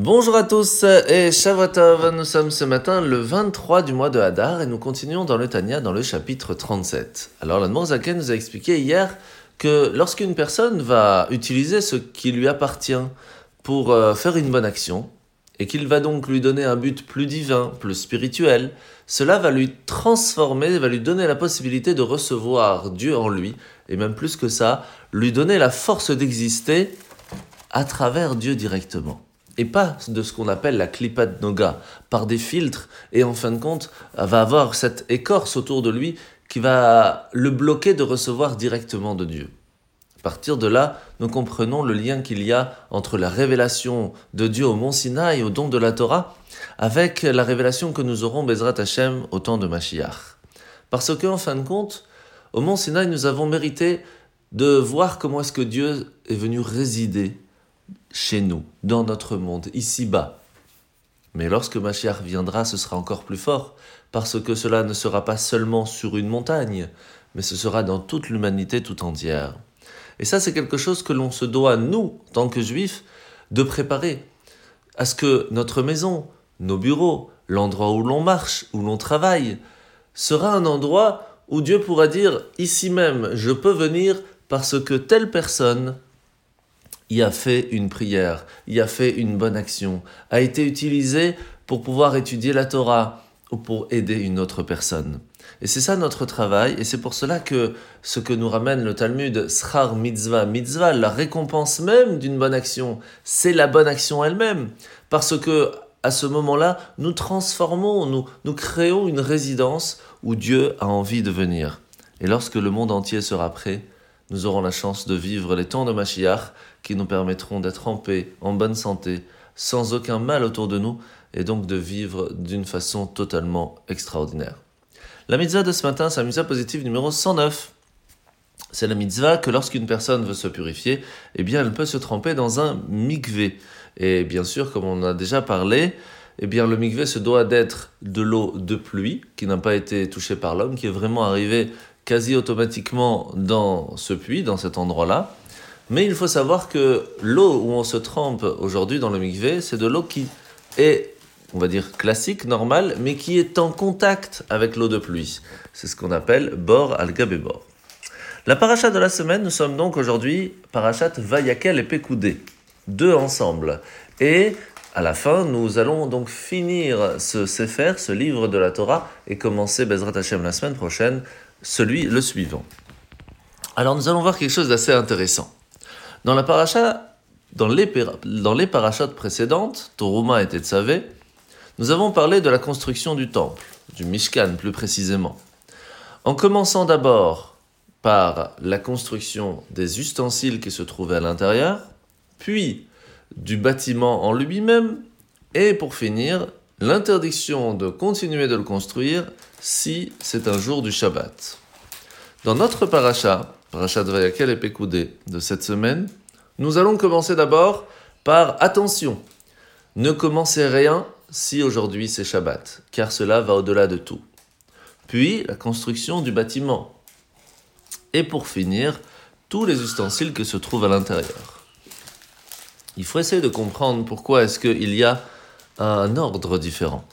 Bonjour à tous et Shavuotov, nous sommes ce matin le 23 du mois de Hadar et nous continuons dans le Tanya dans le chapitre 37. Alors la Zaken nous a expliqué hier que lorsqu'une personne va utiliser ce qui lui appartient pour euh, faire une bonne action, et qu'il va donc lui donner un but plus divin, plus spirituel, cela va lui transformer, va lui donner la possibilité de recevoir Dieu en lui, et même plus que ça, lui donner la force d'exister à travers Dieu directement. Et pas de ce qu'on appelle la klipat noga, par des filtres, et en fin de compte, va avoir cette écorce autour de lui qui va le bloquer de recevoir directement de Dieu. À partir de là, nous comprenons le lien qu'il y a entre la révélation de Dieu au mont Sinaï, au don de la Torah, avec la révélation que nous aurons Bezrat Hashem au temps de Mashiach. Parce que, en fin de compte, au mont Sinaï, nous avons mérité de voir comment est-ce que Dieu est venu résider chez nous, dans notre monde, ici-bas. Mais lorsque Mashiach viendra, ce sera encore plus fort, parce que cela ne sera pas seulement sur une montagne, mais ce sera dans toute l'humanité tout entière. Et ça, c'est quelque chose que l'on se doit, nous, tant que juifs, de préparer, à ce que notre maison, nos bureaux, l'endroit où l'on marche, où l'on travaille, sera un endroit où Dieu pourra dire, ici même, je peux venir parce que telle personne y a fait une prière, y a fait une bonne action, a été utilisée pour pouvoir étudier la Torah ou pour aider une autre personne. Et c'est ça notre travail, et c'est pour cela que ce que nous ramène le Talmud, Srar Mitzvah, Mitzvah, la récompense même d'une bonne action, c'est la bonne action elle-même. Parce que à ce moment-là, nous transformons, nous, nous créons une résidence où Dieu a envie de venir. Et lorsque le monde entier sera prêt, nous aurons la chance de vivre les temps de Mashiach qui nous permettront d'être en paix, en bonne santé, sans aucun mal autour de nous, et donc de vivre d'une façon totalement extraordinaire. La mitzvah de ce matin, c'est la mitzvah positive numéro 109. C'est la mitzvah que lorsqu'une personne veut se purifier, eh bien elle peut se tremper dans un mikvé. Et bien sûr, comme on a déjà parlé, eh bien le mikvé se doit d'être de l'eau de pluie qui n'a pas été touchée par l'homme, qui est vraiment arrivé quasi automatiquement dans ce puits, dans cet endroit-là. Mais il faut savoir que l'eau où on se trempe aujourd'hui dans le mikvé, c'est de l'eau qui est, on va dire, classique, normale, mais qui est en contact avec l'eau de pluie. C'est ce qu'on appelle bord al bord. La paracha de la semaine, nous sommes donc aujourd'hui parachat Vayakel et Pekoudé, deux ensemble. Et à la fin, nous allons donc finir ce Sefer, ce livre de la Torah, et commencer Bezrat Hashem la semaine prochaine celui le suivant. Alors nous allons voir quelque chose d'assez intéressant. Dans la paracha, dans les, dans les parachats précédentes, Toruma et Tetzavé, nous avons parlé de la construction du temple, du Mishkan plus précisément. En commençant d'abord par la construction des ustensiles qui se trouvaient à l'intérieur, puis du bâtiment en lui-même, et pour finir, l'interdiction de continuer de le construire si c'est un jour du Shabbat. Dans notre paracha, paracha de Vayakel et Pekoudé de cette semaine, nous allons commencer d'abord par attention. Ne commencez rien si aujourd'hui c'est Shabbat, car cela va au-delà de tout. Puis la construction du bâtiment. Et pour finir, tous les ustensiles qui se trouvent à l'intérieur. Il faut essayer de comprendre pourquoi est-ce qu'il y a un ordre différent.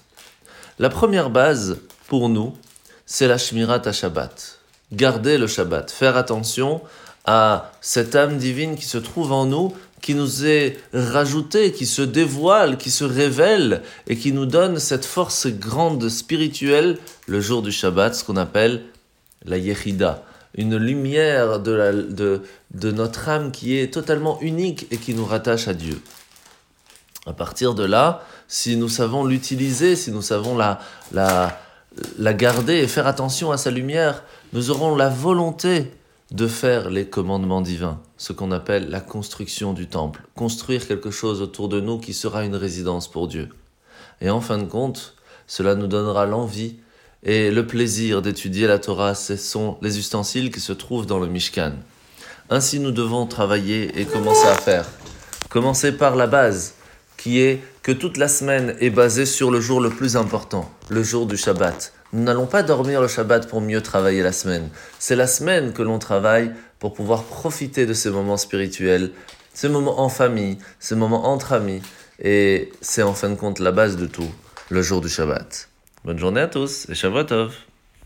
La première base pour nous, c'est la Shmirat à Shabbat. Garder le Shabbat, faire attention à cette âme divine qui se trouve en nous, qui nous est rajoutée, qui se dévoile, qui se révèle et qui nous donne cette force grande spirituelle le jour du Shabbat, ce qu'on appelle la Yechida, une lumière de, notre âme qui est totalement unique et qui nous rattache à Dieu. À partir de là, si nous savons l'utiliser, si nous savons la, la, la garder et faire attention à sa lumière, nous aurons la volonté de faire les commandements divins, ce qu'on appelle la construction du temple, construire quelque chose autour de nous qui sera une résidence pour Dieu. Et en fin de compte, cela nous donnera l'envie et le plaisir d'étudier la Torah, ce sont les ustensiles qui se trouvent dans le Mishkan. Ainsi nous devons travailler et commencer à faire. Commencer par la base, qui est que toute la semaine est basée sur le jour le plus important, le jour du Shabbat. Nous n'allons pas dormir le Shabbat pour mieux travailler la semaine. C'est la semaine que l'on travaille pour pouvoir profiter de ces moments spirituels, ces moments en famille, ces moments entre amis. Et c'est en fin de compte la base de tout, le jour du Shabbat. Bonne journée à tous et Shabbat Tov